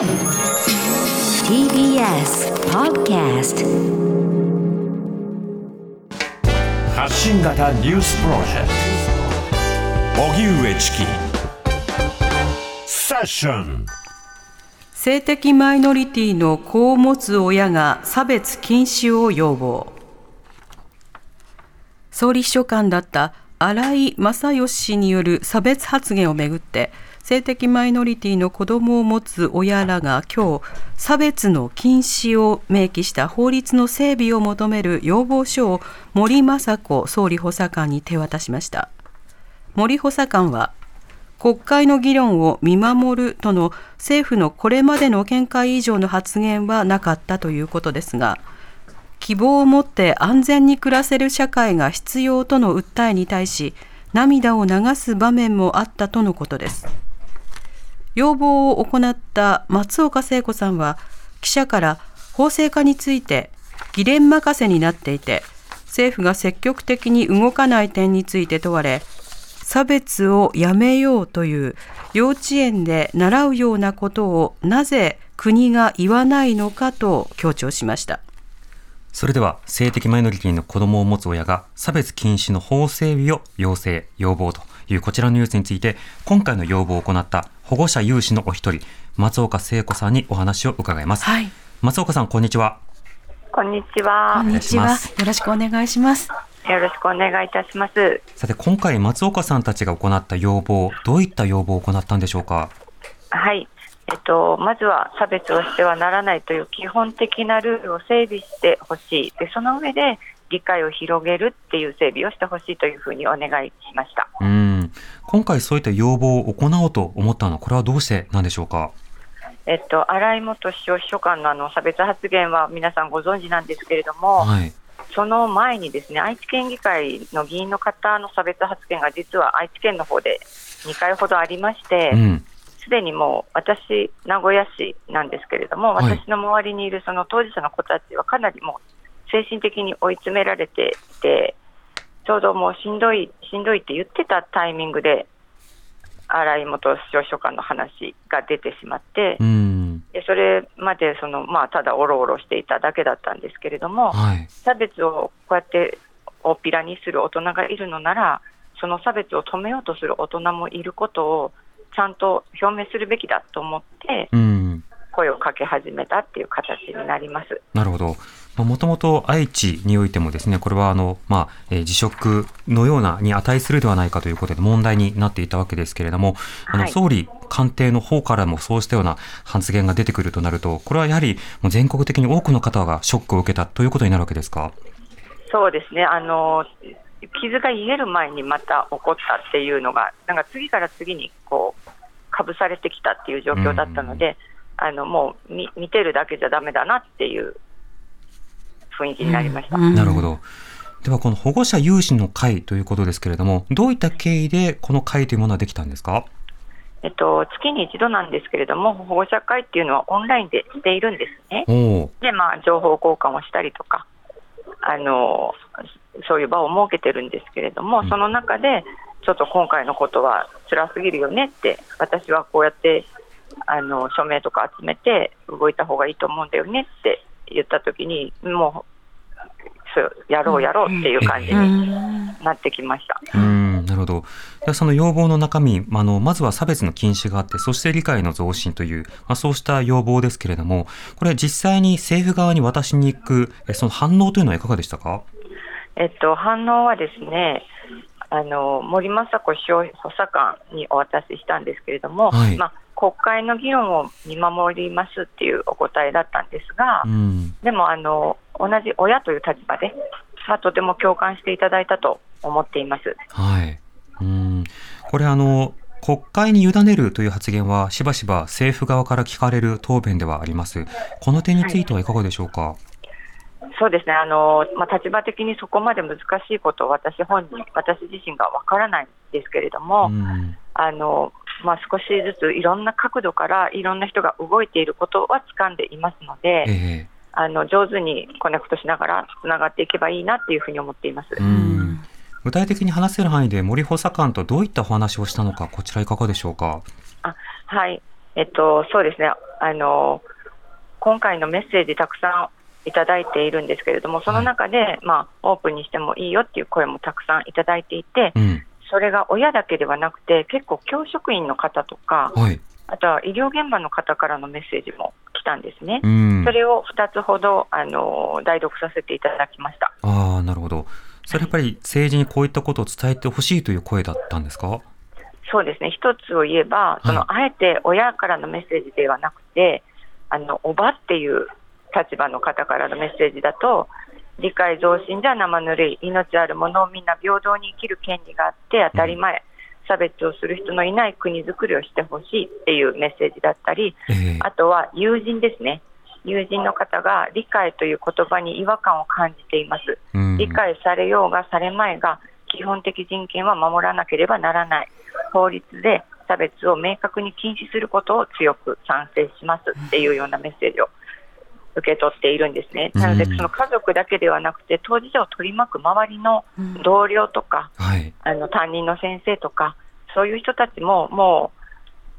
TBS Podcast 発信型ニュースプロジェクト。荻上チキ。セッション。性的マイノリティの子を持つ親が差別禁止を要望。総理秘書官だった新井正義氏による差別発言をめぐって性的マイノリティの子どもを持つ親らが今日差別の禁止を明記した法律の整備を求める要望書を森雅子総理補佐官に手渡しました。森補佐官は国会の議論を見守るとの政府のこれまでの見解以上の発言はなかったということですが希望を持って安全に暮らせる社会が必要との訴えに対し涙を流す場面もあったとのことです。要望を行った松岡聖子さんは記者から法制化について議連任せになっていて政府が積極的に動かない点について問われ差別をやめようという幼稚園で習うようなことをなぜ国が言わないのかと強調しました。それでは性的マイノリティの子供を持つ親が差別禁止の法整備を要請、要望というこちらのニュースについて今回の要望を行った保護者有志のお一人松岡聖子さんにお話を伺います、はい、松岡さんこんにちは。こんにちは。こんにちは。よろしくお願いします。よろしくお願いいたします。さて今回松岡さんたちが行った要望どういった要望を行ったんでしょうか？はい。えっと、まずは差別をしてはならないという基本的なルールを整備してほしい。で、その上で理解を広げるっていう整備をしてほしいというふうにお願いしました。うん今回そういった要望を行おうと思ったのはこれはどうしてなんでしょうか？えっと、新井元首相秘書官のあの差別発言は皆さんご存知なんですけれども、はいその前にですね愛知県議会の議員の方の差別発言が実は愛知県の方で2回ほどありまして、うんすでにもう私、名古屋市なんですけれども、はい。私の周りにいるその当事者の子たちはかなりもう精神的に追い詰められていて、ちょうどもうしんどい、しんどいって言ってたタイミングで、新井元首相秘書官の話が出てしまって、うん。でそれまでその、まあ、ただおろおろしていただけだったんですけれども、はい。差別をこうやって大っぴらにする大人がいるのなら、その差別を止めようとする大人もいることをちゃんと表明するべきだと思って、うん声をかけ始めたっていう形になります。なるほど。もともと愛知においてもですね、これはあの、まあ、えー辞職のようなに値するではないかということで問題になっていたわけですけれども、あの、はい総理官邸の方からもそうしたような発言が出てくるとなると、これはやはりもう全国的に多くの方がショックを受けたということになるわけですか？そうですね、あの傷が癒える前にまた起こったっていうのが、なんか次から次にこうかぶされてきたっていう状況だったので、あのもう見見てるだけじゃだめだなっていう雰囲気になりました。うんなるほど。では、この保護者有志の会ということですけれども、どういった経緯でこの会というものはできたんですか？えっと、月に一度なんですけれども、保護者会っていうのはオンラインでしているんですね。で、まあ、情報交換をしたりとか、あのそういう場を設けてるんですけれども、うんその中で、ちょっと今回のことは辛すぎるよねって、私はこうやってあの署名とか集めて動いた方がいいと思うんだよねって言ったときに、もうそう、やろうやろうっていう感じうにん。なってきました。うん、なるほど。その要望の中身、まああの、まずは差別の禁止があって、そして理解の増進という、まあ、そうした要望ですけれども、これ実際に政府側に渡しに行く、えその反応というのはいかがでしたか？えっと、反応はですね、あの森雅子首相補佐官にお渡ししたんですけれども、はいまあ、国会の議論を見守りますっていうお答えだったんですが、うん。でもあの同じ親という立場で、まあ、とても共感していただいたと思っています。はい。うん。これあの、国会に委ねるという発言はしばしば政府側から聞かれる答弁ではあります。この点についてはいかがでしょうか、そうですねあの、まあ、立場的にそこまで難しいことを私本人、私自身がわからないんですけれども、うん。あのまあ、少しずついろんな角度からいろんな人が動いていることは掴んでいますので、ええあの上手にコネクトしながらつながっていけばいいなっていうふうに思っています。うん。具体的に話せる範囲で森補佐官とどういったお話をしたのか、こちらいかがでしょうか？あはいえっと、そうですねあの、今回のメッセージ、たくさんいただいているんですけれども、その中で、まあ、オープンにしてもいいよっていう声もたくさんいただいていて、うん。それが親だけではなくて、結構、教職員の方とか、はい。あとは医療現場の方からのメッセージも来たんですね。うんそ。れを2つほどあの代読させていただきました。ああ、なるほど。それやっぱり政治にこういったことを伝えてほしいという声だったんですか？そうですね、一つを言えば、その、あえて親からのメッセージではなくて、あのおばっていう立場の方からのメッセージだと、理解増進じゃ生ぬるい、命あるものをみんな平等に生きる権利があって当たり前、差別をする人のいない国づくりをしてほしいっていうメッセージだったり、ええ。あとは友人ですね、友人の方が理解という言葉に違和感を感じています。うん。理解されようがされまいが、基本的人権は守らなければならない、法律で差別を明確に禁止することを強く賛成しますっていうようなメッセージを受け取っているんですね。なので、うんその家族だけではなくて、当事者を取り巻く周りの同僚とか、はい。あの担任の先生とか、そういう人たちももう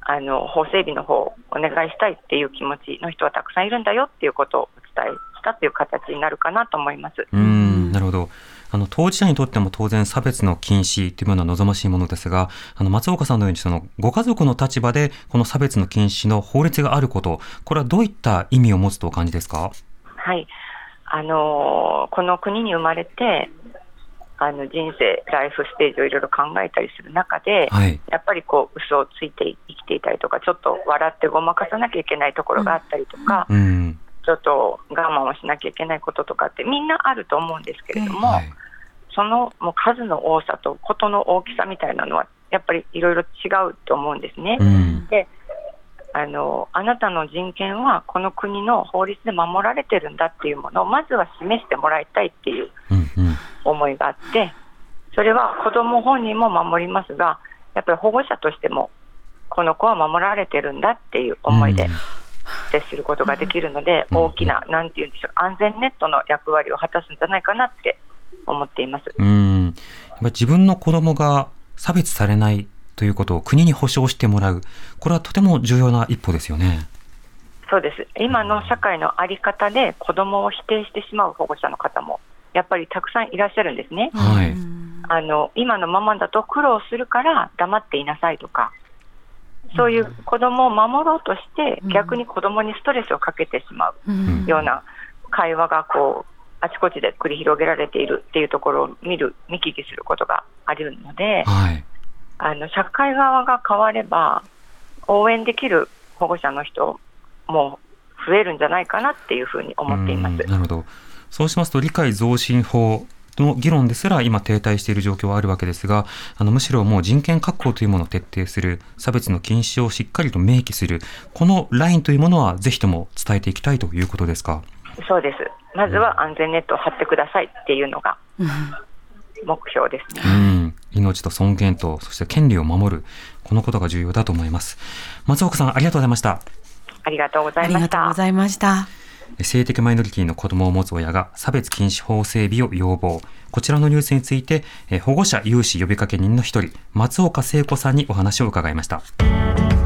あの法整備の方をお願いしたいっていう気持ちの人はたくさんいるんだよっていうことをお伝えしたという形になるかなと思います。うん、なるほど。あの、当事者にとっても当然差別の禁止というものは望ましいものですが、あの、松岡さんのようにその、ご家族の立場でこの差別の禁止の法律があること、これはどういった意味を持つとお感じですか？はい、あのーこの国に生まれてあの人生、ライフステージをいろいろ考えたりする中で、はい。やっぱりこう嘘をついて生きていたりとか、ちょっと笑ってごまかさなきゃいけないところがあったりとか、うん。ちょっと我慢をしなきゃいけないこととかってみんなあると思うんですけれども、はい。そのもう数の多さと事の大きさみたいなのはやっぱりいろいろ違うと思うんですね。うん。であのあなたの人権はこの国の法律で守られてるんだっていうものをまずは示してもらいたいっていう。思いがあってそれは子ども本人も守りますがやっぱり保護者としてもこの子は守られてるんだっていう思いで接することができるので、うん大きな、なんていうんでしょう、安全ネットの役割を果たすんじゃないかなって思っています。うん。やっぱり自分の子供が差別されないということを国に保障してもらう。これはとても重要な一歩ですよね。そうです今の社会の在り方で子どもを否定してしまう保護者の方もやっぱりたくさんいらっしゃるんですね。はい。あの今のままだと苦労するから黙っていなさいとか、そういう子どもを守ろうとして、逆に子どもにストレスをかけてしまうような会話がこうあちこちで繰り広げられているっていうところを見る、見聞きすることがあるので、はい。あの社会側が変われば、応援できる保護者の人も増えるんじゃないかなっていうふうに思っていますうん。なるほど。そうしますと、理解増進法の議論ですら今停滞している状況はあるわけですが、あのむしろもう人権確保というものを徹底する、差別の禁止をしっかりと明記する、このラインというものはぜひとも伝えていきたいということですか？そうです。まずは安全ネットを張ってくださいっていうのが目標ですね。うん。命と尊厳と、そして権利を守る。このことが重要だと思います。松岡さん、ありがとうございました。ありがとうござありいました。がとうございました。性的マイノリティの子供を持つ親が差別禁止法整備を要望。こちらのニュースについて、えー保護者有志呼びかけ人の一人、松岡聖子さんにお話を伺いました。